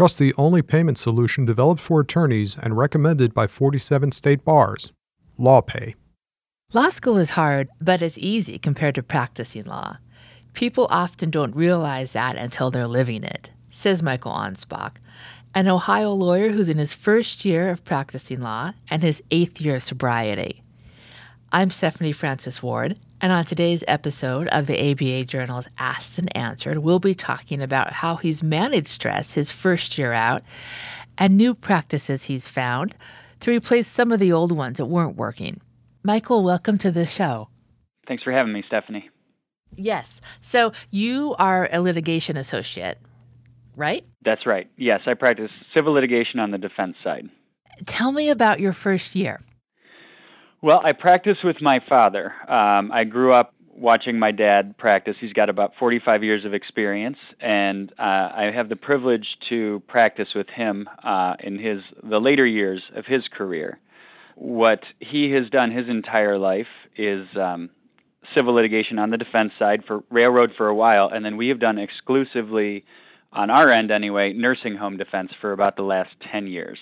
Trust the only payment solution developed for attorneys and recommended by 47 state bars LawPay. Law school is hard, but it's easy compared to practicing law. People often don't realize that until they're living it, says Michael Anspach, an Ohio lawyer who's in his first year of practicing law and his eighth year of sobriety. I'm Stephanie Francis Ward, and on today's episode of the ABA Journal's Asked and Answered, we'll be talking about how he's managed stress his first year out and new practices he's found to replace some of the old ones that weren't working. Michael, welcome to the show. Thanks for having me, Stephanie. Yes. So you are a litigation associate, right? That's right. Yes, I practice civil litigation on the defense side. Tell me about your first year. Well, I practice with my father. Um, I grew up watching my dad practice. He's got about 45 years of experience, and uh, I have the privilege to practice with him uh, in his the later years of his career. What he has done his entire life is um, civil litigation on the defense side for railroad for a while, and then we have done exclusively, on our end anyway, nursing home defense for about the last 10 years.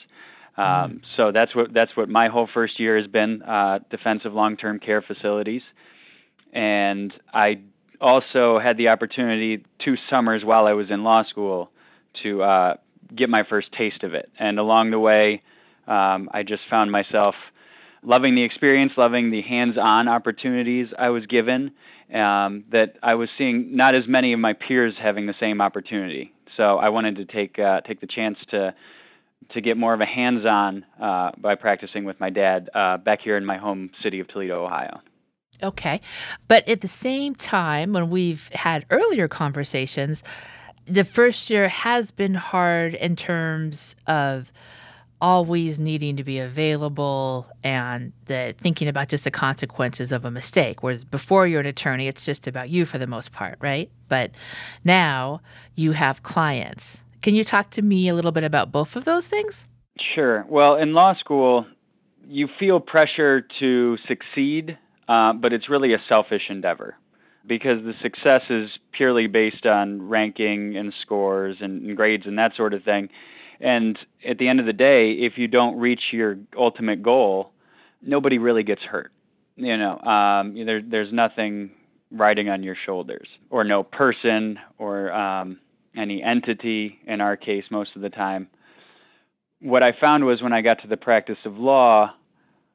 Um, mm-hmm. so that's what that's what my whole first year has been uh, defensive long-term care facilities, and I also had the opportunity two summers while I was in law school to uh, get my first taste of it. And along the way, um, I just found myself loving the experience, loving the hands-on opportunities I was given. Um, that I was seeing not as many of my peers having the same opportunity. So I wanted to take uh, take the chance to to get more of a hands-on uh, by practicing with my dad uh, back here in my home city of Toledo, Ohio. Okay, but at the same time, when we've had earlier conversations, the first year has been hard in terms of always needing to be available and the thinking about just the consequences of a mistake. Whereas before you're an attorney it's just about you for the most part right? But now you have clients can you talk to me a little bit about both of those things? Sure. Well in law school you feel pressure to succeed uh, but it's really a selfish endeavor because the success is purely based on ranking and scores and, and grades and that sort of thing. And at the end of the day, if you don't reach your ultimate goal, nobody really gets hurt. You know, um, there, there's nothing riding on your shoulders, or no person, or um, any entity. In our case, most of the time, what I found was when I got to the practice of law,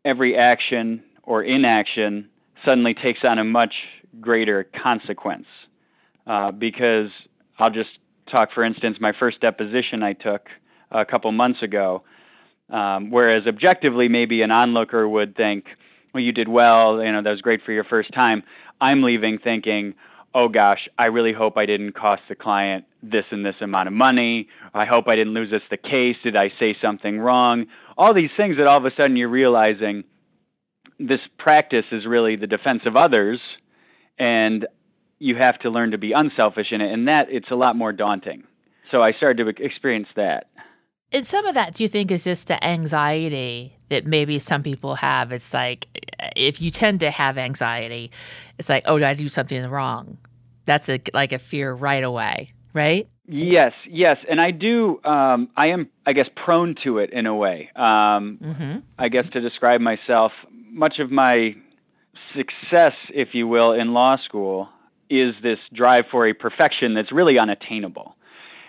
every action or inaction suddenly takes on a much greater consequence. Uh, because I'll just talk, for instance, my first deposition I took a couple months ago. Um, whereas objectively, maybe an onlooker would think, well, you did well, you know, that was great for your first time. I'm leaving thinking, oh gosh, I really hope I didn't cost the client this and this amount of money. I hope I didn't lose us the case. Did I say something wrong? All these things that all of a sudden you're realizing this practice is really the defense of others, and you have to learn to be unselfish in it. And that it's a lot more daunting. So I started to experience that and some of that do you think is just the anxiety that maybe some people have it's like if you tend to have anxiety it's like oh did i do something wrong? That's a, like a fear right away right? Yes yes. And i do um, i am i guess prone to it in a way. Um, mm-hmm. i guess to describe myself much of my success if you will in law school is this drive for a perfection that's really unattainable.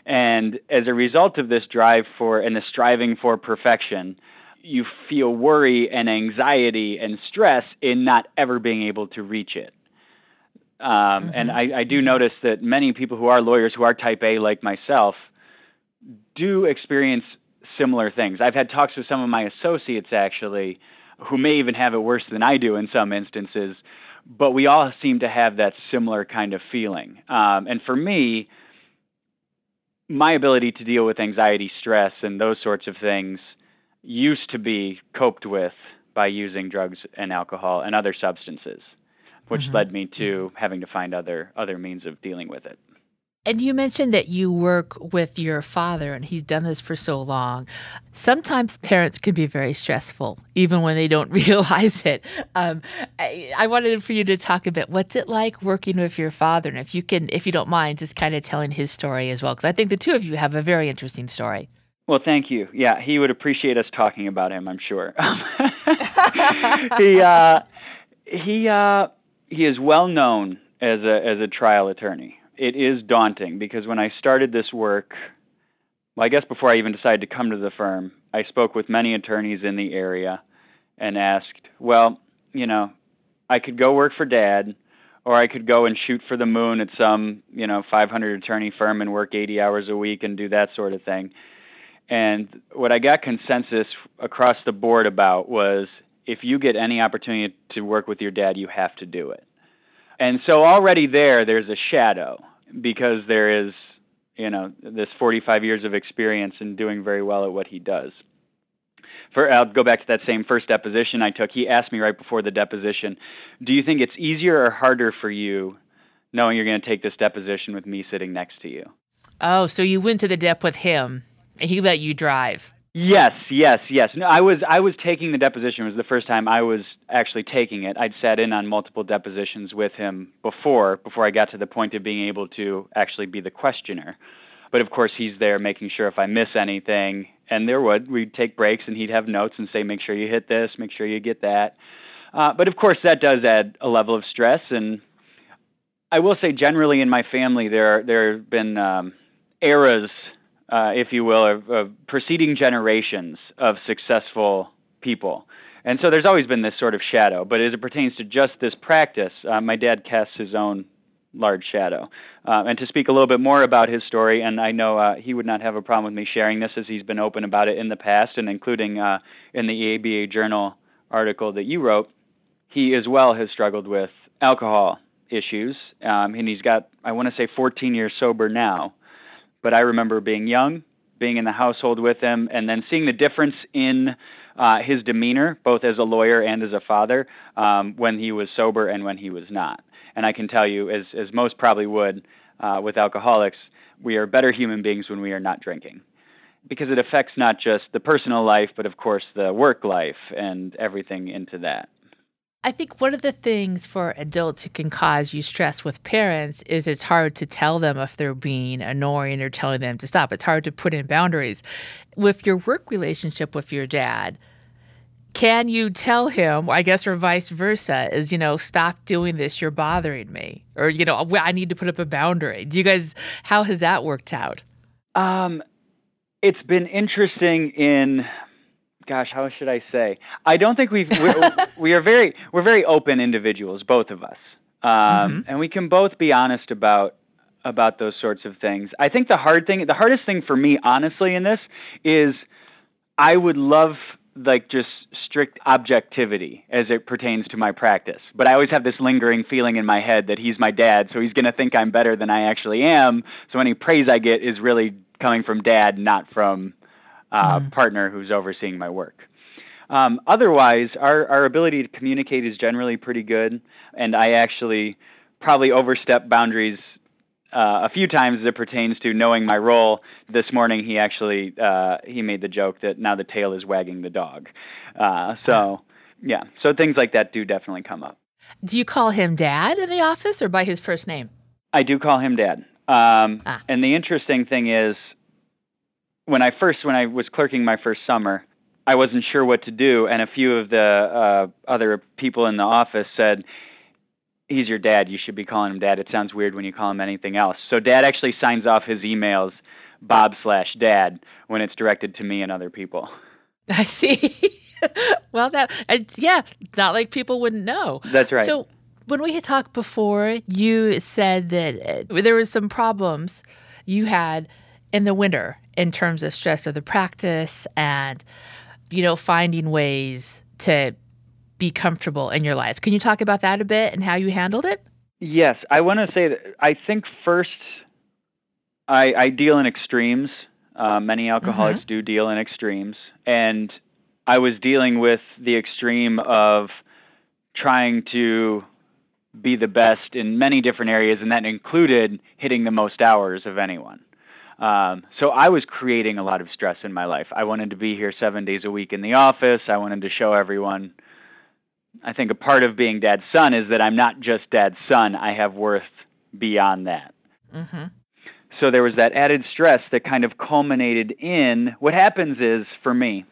And as a result of this drive for and the striving for perfection, you feel worry and anxiety and stress in not ever being able to reach it. Um, mm-hmm. And I, I do notice that many people who are lawyers, who are type A like myself, do experience similar things. I've had talks with some of my associates actually, who may even have it worse than I do in some instances, but we all seem to have that similar kind of feeling. Um, and for me, my ability to deal with anxiety, stress, and those sorts of things used to be coped with by using drugs and alcohol and other substances, which mm-hmm. led me to having to find other other means of dealing with it. And you mentioned that you work with your father, and he's done this for so long. Sometimes parents can be very stressful, even when they don't realize it. Um, I, I, wanted for you to talk a bit. What's it like working with your father? And if you can, if you don't mind, just kind of telling his story as well, because I think the two of you have a very interesting story. Well, thank you. Yeah, he would appreciate us talking about him. I'm sure. he uh, he uh, he is well known as a as a trial attorney it is daunting because when I started this work, well, I guess before I even decided to come to the firm, I spoke with many attorneys in the area and asked, well, you know, I could go work for dad or I could go and shoot for the moon at some, you know, 500 attorney firm and work 80 hours a week and do that sort of thing. And what I got consensus across the board about was if you get any opportunity to work with your dad, you have to do it. And so already there, there's a shadow because there is, you know, this 45 years of experience and doing very well at what he does. For, I'll go back to that same first deposition I took. He asked me right before the deposition, "Do you think it's easier or harder for you knowing you're going to take this deposition with me sitting next to you?" Oh, so you went to the dep with him, he let you drive. Yes, yes, yes. No, I was I was taking the deposition. It was the first time I was actually taking it. I'd sat in on multiple depositions with him before before I got to the point of being able to actually be the questioner. But of course, he's there making sure if I miss anything, and there would we'd take breaks and he'd have notes and say, make sure you hit this, make sure you get that. Uh, but of course, that does add a level of stress. And I will say, generally in my family, there there have been um, eras uh, if you will, of, of preceding generations of successful people. And so there's always been this sort of shadow. But as it pertains to just this practice, uh, my dad casts his own large shadow. Uh, and to speak a little bit more about his story, and I know uh, he would not have a problem with me sharing this as he's been open about it in the past, and including uh, in the ABA Journal article that you wrote, he as well has struggled with alcohol issues. Um, and he's got, I want to say, 14 years sober now but I remember being young, being in the household with him, and then seeing the difference in uh, his demeanor, both as a lawyer and as a father, um, when he was sober and when he was not. And I can tell you, as as most probably would uh, with alcoholics, we are better human beings when we are not drinking, because it affects not just the personal life, but of course the work life and everything into that. I think one of the things for adults who can cause you stress with parents is it's hard to tell them if they're being annoying or telling them to stop. It's hard to put in boundaries. With your work relationship with your dad, can you tell him, I guess, or vice versa, is, you know, stop doing this, you're bothering me? Or, you know, I need to put up a boundary. Do you guys, how has that worked out? Um, it's been interesting in gosh, how should I say? I don't think we've we're, we are very we're very open individuals, both of us, um, mm-hmm. and we can both be honest about about those sorts of things. I think the hard thing, the hardest thing for me, honestly, in this is I would love like just strict objectivity as it pertains to my practice. But I always have this lingering feeling in my head that he's my dad, so he's going to think I'm better than I actually am. So any praise I get is really coming from dad, not from uh, mm. partner who's overseeing my work. Um, otherwise, our, our ability to communicate is generally pretty good, and I actually probably overstep boundaries uh, a few times as it pertains to knowing my role. This morning, he actually uh, he made the joke that now the tail is wagging the dog. Uh, so yeah, so things like that do definitely come up. Do you call him Dad in the office or by his first name? I do call him Dad. Um, ah. And the interesting thing is, when I first when I was clerking my first summer, I wasn't sure what to do, and a few of the uh, other people in the office said, "He's your dad. You should be calling him dad. It sounds weird when you call him anything else." So dad actually signs off his emails Bob slash dad when it's directed to me and other people. I see. well, that it's, yeah, not like people wouldn't know. That's right. So when we had talked before, you said that uh, there was some problems you had in the winter in terms of stress of the practice and you know finding ways to be comfortable in your lives. Can you talk about that a bit and how you handled it? Yes, I want to say that I think first I, I deal in extremes. Uh, many alcoholics mm-hmm. do deal in extremes, and I was dealing with the extreme of trying to be the best in many different areas, and that included hitting the most hours of anyone. Um, so I was creating a lot of stress in my life. I wanted to be here seven days a week in the office. I wanted to show everyone. I think a part of being dad's son is that I'm not just dad's son. I have worth beyond that. Mm-hmm. So there was that added stress that kind of culminated in what happens is for me,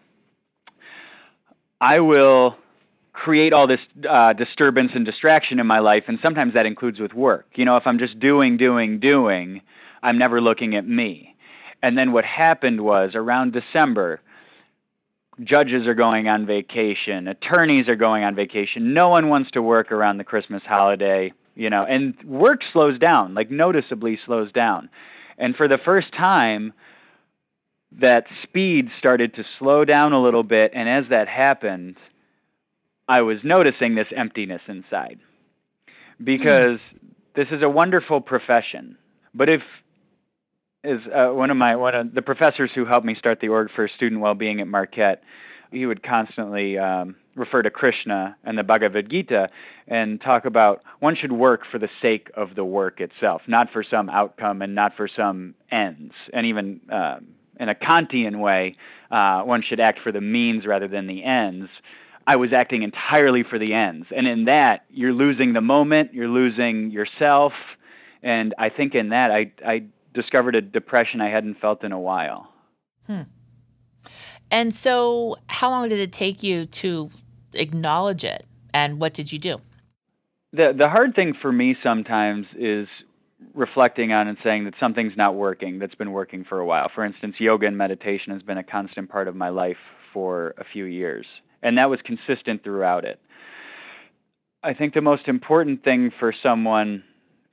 I will create all this uh, disturbance and distraction in my life, and sometimes that includes with work. You know, if I'm just doing, doing, doing, I'm never looking at me. And then what happened was around December, judges are going on vacation, attorneys are going on vacation. No one wants to work around the Christmas holiday, you know, and work slows down, like noticeably slows down. And for the first time, that speed started to slow down a little bit. And as that happened, I was noticing this emptiness inside. Because mm. this is a wonderful profession. But if is uh, one of my one of the professors who helped me start the org for student well-being at Marquette. He would constantly um, refer to Krishna and the Bhagavad Gita and talk about one should work for the sake of the work itself, not for some outcome and not for some ends. And even uh, in a Kantian way, uh, one should act for the means rather than the ends. I was acting entirely for the ends, and in that, you're losing the moment, you're losing yourself, and I think in that, I I discovered a depression I hadn't felt in a while. Hmm. And so, how long did it take you to acknowledge it, and what did you do? The the hard thing for me sometimes is reflecting on and saying that something's not working that's been working for a while. For instance, yoga and meditation has been a constant part of my life for a few years, and that was consistent throughout it. I think the most important thing for someone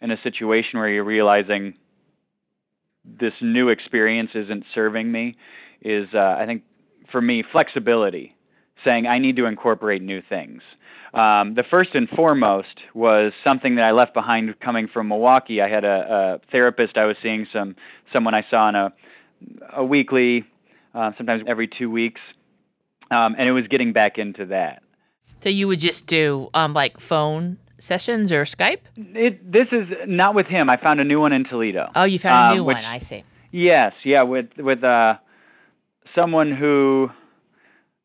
in a situation where you're realizing this new experience isn't serving me is uh, I think for me flexibility, saying I need to incorporate new things. Um, the first and foremost was something that I left behind coming from Milwaukee. I had a, a therapist I was seeing, some someone I saw on a a weekly, uh, sometimes every two weeks, um, and it was getting back into that. So you would just do um, like phone sessions or Skype? It, this is not with him. I found a new one in Toledo. Oh, you found a um, new which, one. I see. Yes, yeah, with with uh, someone who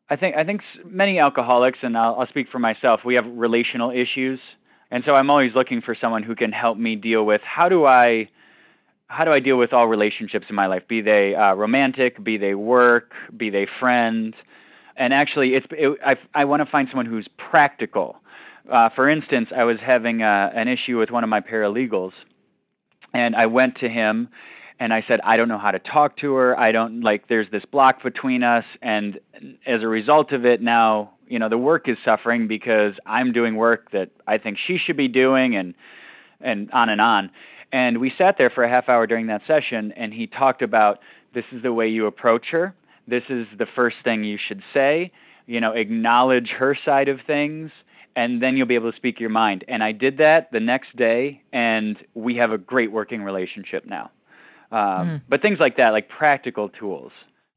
I think I think many alcoholics, and I'll, I'll speak for myself. We have relational issues, and so I'm always looking for someone who can help me deal with how do I how do I deal with all relationships in my life, be they uh, romantic, be they work, be they friend. And actually, it's it, I I want to find someone who's practical uh, for instance, I was having uh, an issue with one of my paralegals, and I went to him and I said, I don't know how to talk to her. I don't like, there's this block between us. And as a result of it, now, you know, the work is suffering because I'm doing work that I think she should be doing and, and on and on. And we sat there for a half hour during that session, and he talked about this is the way you approach her. This is the first thing you should say. You know, acknowledge her side of things and then you'll be able to speak your mind. And I did that the next day, and we have a great working relationship now. Um, mm. But things like that, like practical tools.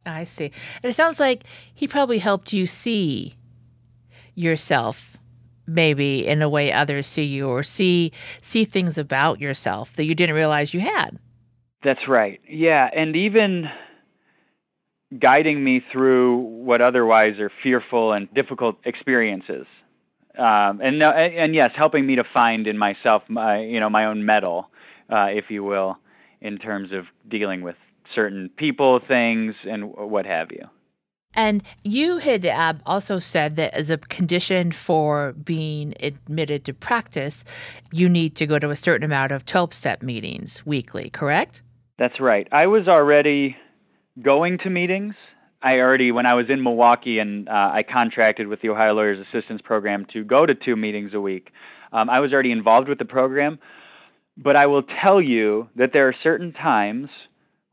I see. And it sounds like he probably helped you see yourself maybe in a way others see you or see see things about yourself that you didn't realize you had. That's right. Yeah, and even guiding me through what otherwise are fearful and difficult experiences um, and and yes, helping me to find in myself my you know my own mettle, uh, if you will, in terms of dealing with certain people, things, and what have you. And you had uh, also said that as a condition for being admitted to practice, you need to go to a certain amount of 12 step meetings weekly, correct? That's right. I was already going to meetings I already, when I was in Milwaukee and uh, I contracted with the Ohio Lawyers Assistance Program to go to two meetings a week, um, I was already involved with the program. But I will tell you that there are certain times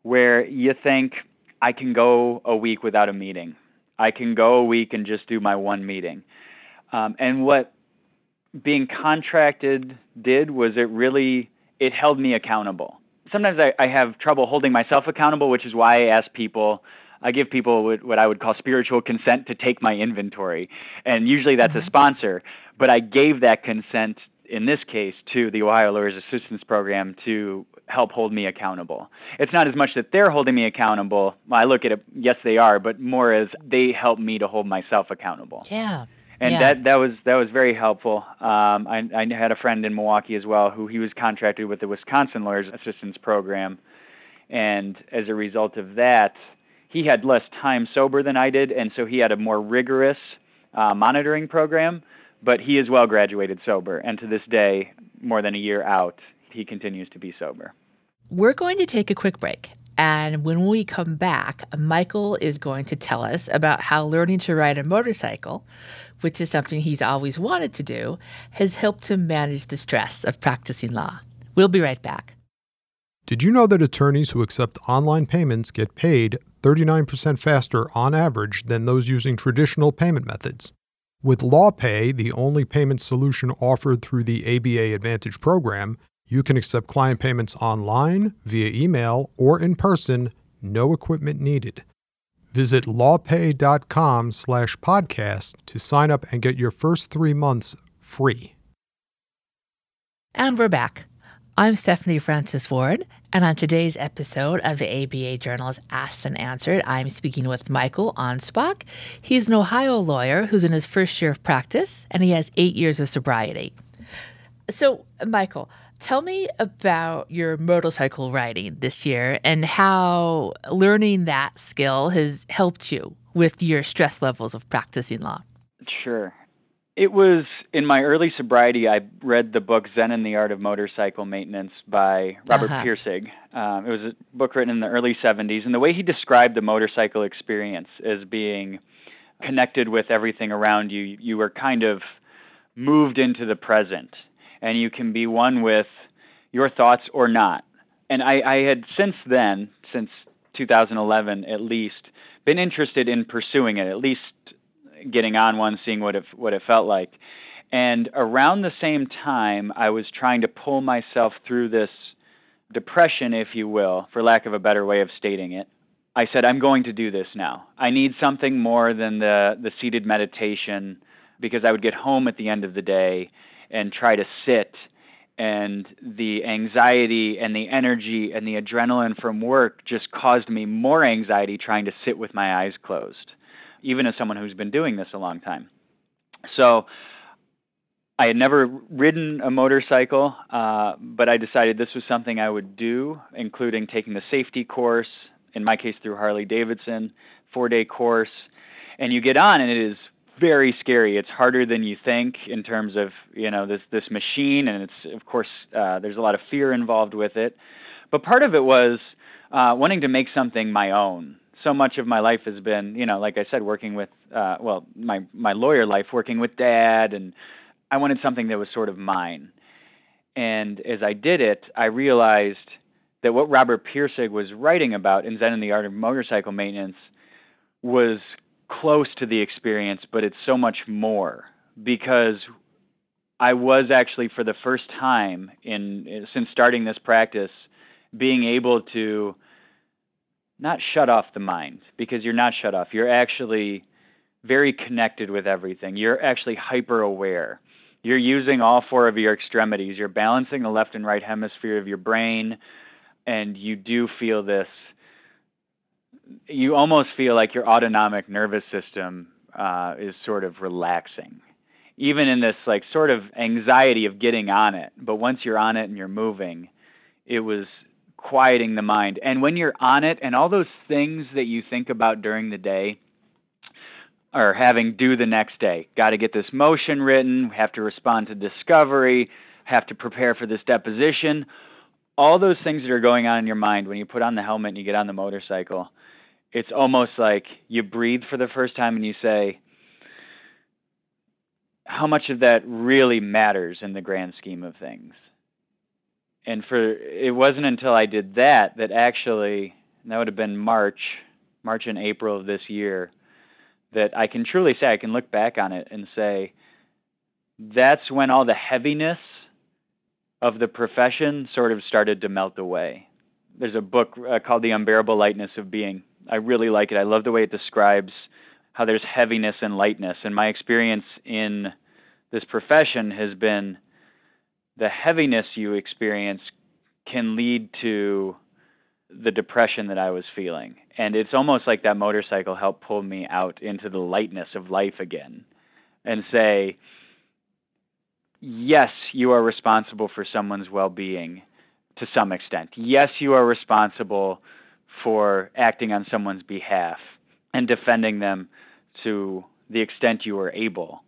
where you think, I can go a week without a meeting. I can go a week and just do my one meeting. Um, and what being contracted did was it really it held me accountable. Sometimes I, I have trouble holding myself accountable, which is why I ask people I give people what I would call spiritual consent to take my inventory, and usually that's mm-hmm. a sponsor. But I gave that consent in this case, to the Ohio Lawyers Assistance Program to help hold me accountable. It's not as much that they're holding me accountable. I look at it, yes, they are, but more as they help me to hold myself accountable. Yeah. And yeah. that that was that was very helpful. Um, I, I had a friend in Milwaukee as well who he was contracted with the Wisconsin Lawyers Assistance Program, and as a result of that, he had less time sober than I did, and so he had a more rigorous uh, monitoring program. But he as well graduated sober, and to this day, more than a year out, he continues to be sober. We're going to take a quick break. And when we come back, Michael is going to tell us about how learning to ride a motorcycle, which is something he's always wanted to do, has helped him manage the stress of practicing law. We'll be right back. Did you know that attorneys who accept online payments get paid 39% faster on average than those using traditional payment methods? With LawPay, the only payment solution offered through the ABA Advantage program, you can accept client payments online, via email, or in person, no equipment needed. Visit lawpay.com slash podcast to sign up and get your first three months free. And we're back. I'm Stephanie Francis Ward, and on today's episode of the ABA Journal's Asked and Answered, I'm speaking with Michael Anspach. He's an Ohio lawyer who's in his first year of practice, and he has eight years of sobriety. So, Michael, tell me about your motorcycle riding this year and how learning that skill has helped you with your stress levels of practicing law. Sure. It was in my early sobriety. I read the book Zen and the Art of Motorcycle Maintenance by Robert Uh-huh. Pirsig. Um, it was a book written in the early 70s, and the way he described the motorcycle experience as being connected with everything around you, you were kind of moved into the present, and you can be one with your thoughts or not. And I, I had since then, since 2011 at least, been interested in pursuing it, at least getting on one, seeing what it what it felt like. And around the same time, I was trying to pull myself through this depression, if you will, for lack of a better way of stating it. I said, I'm going to do this now. I need something more than the the seated meditation because I would get home at the end of the day and try to sit and the anxiety and the energy and the adrenaline from work just caused me more anxiety trying to sit with my eyes closed even as someone who's been doing this a long time. So I had never ridden a motorcycle, uh, but I decided this was something I would do, including taking the safety course, in my case through Harley Davidson, four day course. And you get on, and it is very scary. It's harder than you think in terms of you know this this machine, and it's of course uh, there's a lot of fear involved with it. But part of it was uh, wanting to make something my own so much of my life has been, you know, like I said, working with, uh, well, my my lawyer life, working with dad, and I wanted something that was sort of mine. And as I did it, I realized that what Robert Pirsig was writing about in Zen and the Art of Motorcycle Maintenance was close to the experience, but it's so much more because I was actually for the first time in since starting this practice being able to not shut off the mind because you're not shut off. You're actually very connected with everything. You're actually hyper aware. You're using all four of your extremities. You're balancing the left and right hemisphere of your brain, and you do feel this. You almost feel like your autonomic nervous system uh, is sort of relaxing, even in this like sort of anxiety of getting on it. But once you're on it and you're moving, it was quieting the mind. And when you're on it, and all those things that you think about during the day are having due the next day. Got to get this motion written, have to respond to discovery, have to prepare for this deposition. All those things that are going on in your mind when you put on the helmet and you get on the motorcycle, it's almost like you breathe for the first time and you say, how much of that really matters in the grand scheme of things? And for it wasn't until I did that that actually that would have been March, March and April of this year, that I can truly say I can look back on it and say that's when all the heaviness of the profession sort of started to melt away. There's a book uh, called The Unbearable Lightness of Being. I really like it. I love the way it describes how there's heaviness and lightness. And my experience in this profession has been the heaviness you experience can lead to the depression that I was feeling. And it's almost like that motorcycle helped pull me out into the lightness of life again and say, yes, you are responsible for someone's well being to some extent. Yes, you are responsible for acting on someone's behalf and defending them to the extent you are able.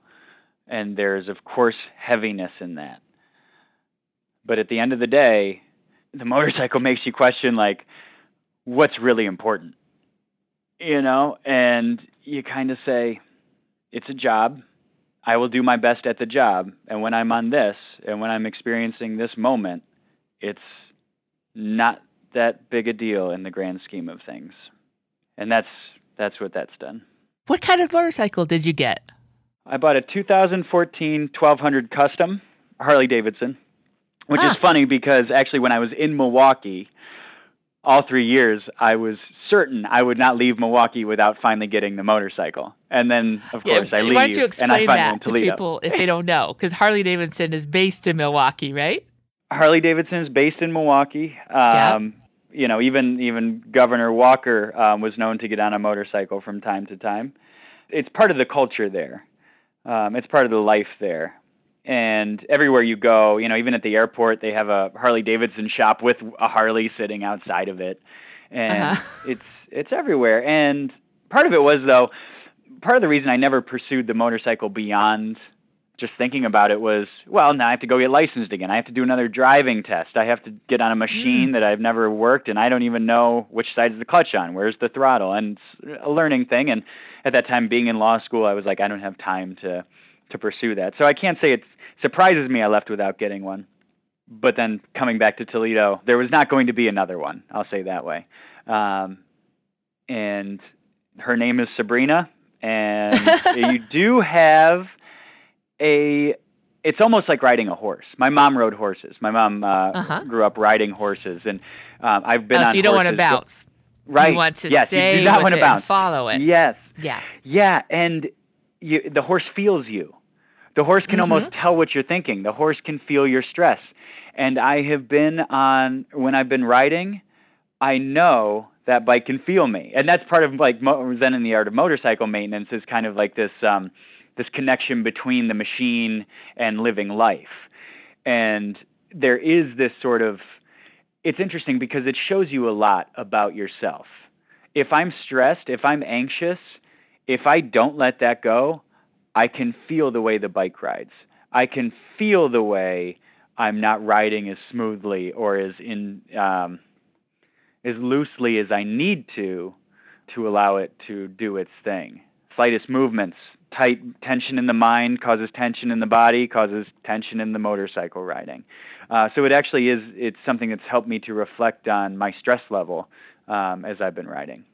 And there's, of course, heaviness in that. But at the end of the day, the motorcycle makes you question, like, what's really important? You know, and you kind of say, it's a job. I will do my best at the job. And when I'm on this and when I'm experiencing this moment, it's not that big a deal in the grand scheme of things. And that's that's what that's done. What kind of motorcycle did you get? I bought a 2014 1200 Custom Harley Davidson, which Ah. is funny because actually when I was in Milwaukee all 3 years I was certain I would not leave Milwaukee without finally getting the motorcycle. And then of course I leave Why don't you explain that to people if they don't know? Because Harley Davidson is based in Milwaukee, right? Harley Davidson is based in Milwaukee. Um, You know, even even Governor Walker um, was known to get on a motorcycle from time to time. It's part of the culture there. Um, it's part of the life there. And everywhere you go, you know, even at the airport, they have a Harley Davidson shop with a Harley sitting outside of it, and Uh-huh. it's it's everywhere. And part of it was though, part of the reason I never pursued the motorcycle beyond just thinking about it was, well, now I have to go get licensed again. I have to do another driving test. I have to get on a machine that I've never worked and I don't even know which side is the clutch on. Where's the throttle? And it's a learning thing. And at that time, being in law school, I was like, I don't have time to to pursue that. So I can't say it surprises me I left without getting one. But then coming back to Toledo, there was not going to be another one. I'll say that way. Um, and her name is Sabrina, and you do have a it's almost like riding a horse. My mom rode horses. My mom uh, Uh-huh. grew up riding horses, and um, I've been oh, on. so you don't want to bounce. right? You want to yes, stay you do not with want it to bounce. and follow it. Yes, Yeah. yeah, and you, the horse feels you. The horse can Mm-hmm. almost tell what you're thinking. The horse can feel your stress. And I have been on when I've been riding, I know that bike can feel me, and that's part of like Zen in the art of motorcycle maintenance is kind of like this um, this connection between the machine and living life. And there is this sort of it's interesting because it shows you a lot about yourself. If I'm stressed, if I'm anxious, if I don't let that go, I can feel the way the bike rides. I can feel the way I'm not riding as smoothly or as in um, as loosely as I need to to allow it to do its thing. Slightest movements, tight tension in the mind causes tension in the body, causes tension in the motorcycle riding. Uh, so it actually is it's something that's helped me to reflect on my stress level um, as I've been riding.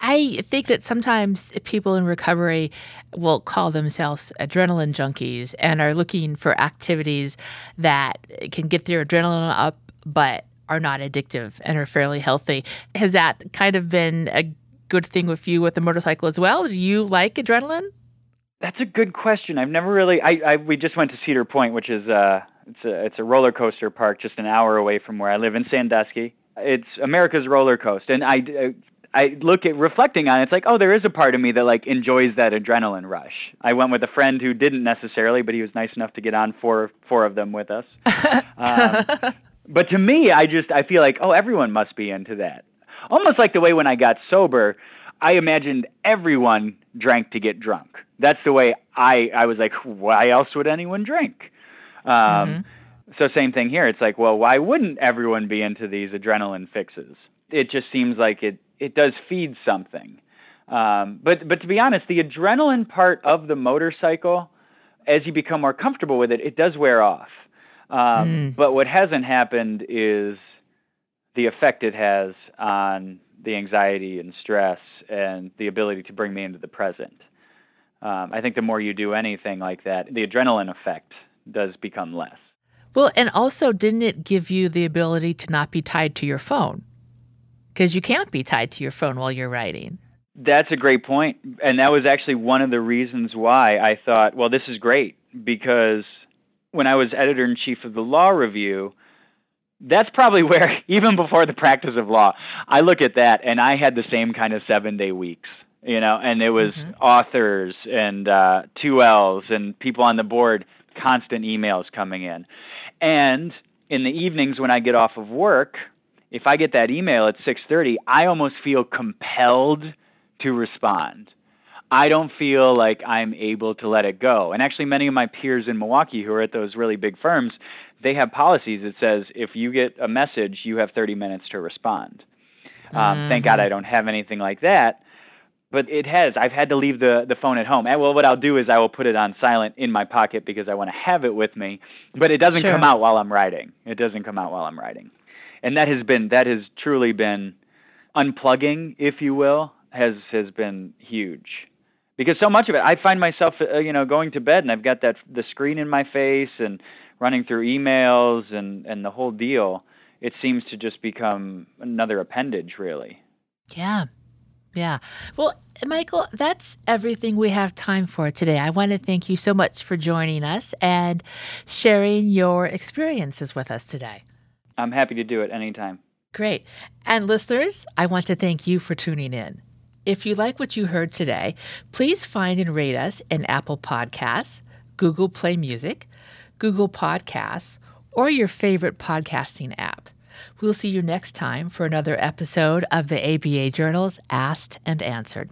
I think that sometimes people in recovery will call themselves adrenaline junkies and are looking for activities that can get their adrenaline up but are not addictive and are fairly healthy. Has that kind of been a good thing with you with the motorcycle as well? Do you like adrenaline? That's a good question. I've never really. I, I we just went to Cedar Point, which is uh it's a it's a roller coaster park just an hour away from where I live in Sandusky. It's America's roller coaster, and I I look at reflecting on it. It's like oh, there is a part of me that like enjoys that adrenaline rush. I went with a friend who didn't necessarily, but he was nice enough to get on four four of them with us. um, but to me, I just I feel like oh, everyone must be into that. Almost like the way when I got sober, I imagined everyone drank to get drunk. That's the way I I was like, why else would anyone drink? Um, So same thing here. It's like, well, why wouldn't everyone be into these adrenaline fixes? It just seems like it it does feed something. Um, but but to be honest, the adrenaline part of the motorcycle, as you become more comfortable with it, it does wear off. Um, But what hasn't happened is the effect it has on the anxiety and stress and the ability to bring me into the present. Um, I think the more you do anything like that, the adrenaline effect does become less. Well, and also, didn't it give you the ability to not be tied to your phone? Because you can't be tied to your phone while you're riding. That's a great point. And that was actually one of the reasons why I thought, well, this is great because when I was editor in chief of the Law Review, that's probably where, even before the practice of law, I look at that and I had the same kind of seven day weeks, you know, and it was mm-hmm. authors and uh, 2Ls and people on the board, constant emails coming in. And in the evenings when I get off of work, if I get that email at 6:30, I almost feel compelled to respond. I don't feel like I'm able to let it go. And actually many of my peers in Milwaukee who are at those really big firms, they have policies that says if you get a message, you have 30 minutes to respond. Um, mm-hmm. Thank God I don't have anything like that. But it has. I've had to leave the, the phone at home. And well, what I'll do is I will put it on silent in my pocket because I want to have it with me. But it doesn't sure. come out while I'm riding. It doesn't come out while I'm riding. And that has been that has truly been unplugging, if you will, has has been huge because so much of it, I find myself, uh, you know, going to bed and I've got that the screen in my face and running through emails and and the whole deal. It seems to just become another appendage, really. Yeah. Yeah. Well, Michael, that's everything we have time for today. I want to thank you so much for joining us and sharing your experiences with us today. I'm happy to do it anytime. Great. And listeners, I want to thank you for tuning in. If you like what you heard today, please find and rate us in Apple Podcasts, Google Play Music, Google Podcasts, or your favorite podcasting app. We'll see you next time for another episode of the ABA Journal's Asked and Answered.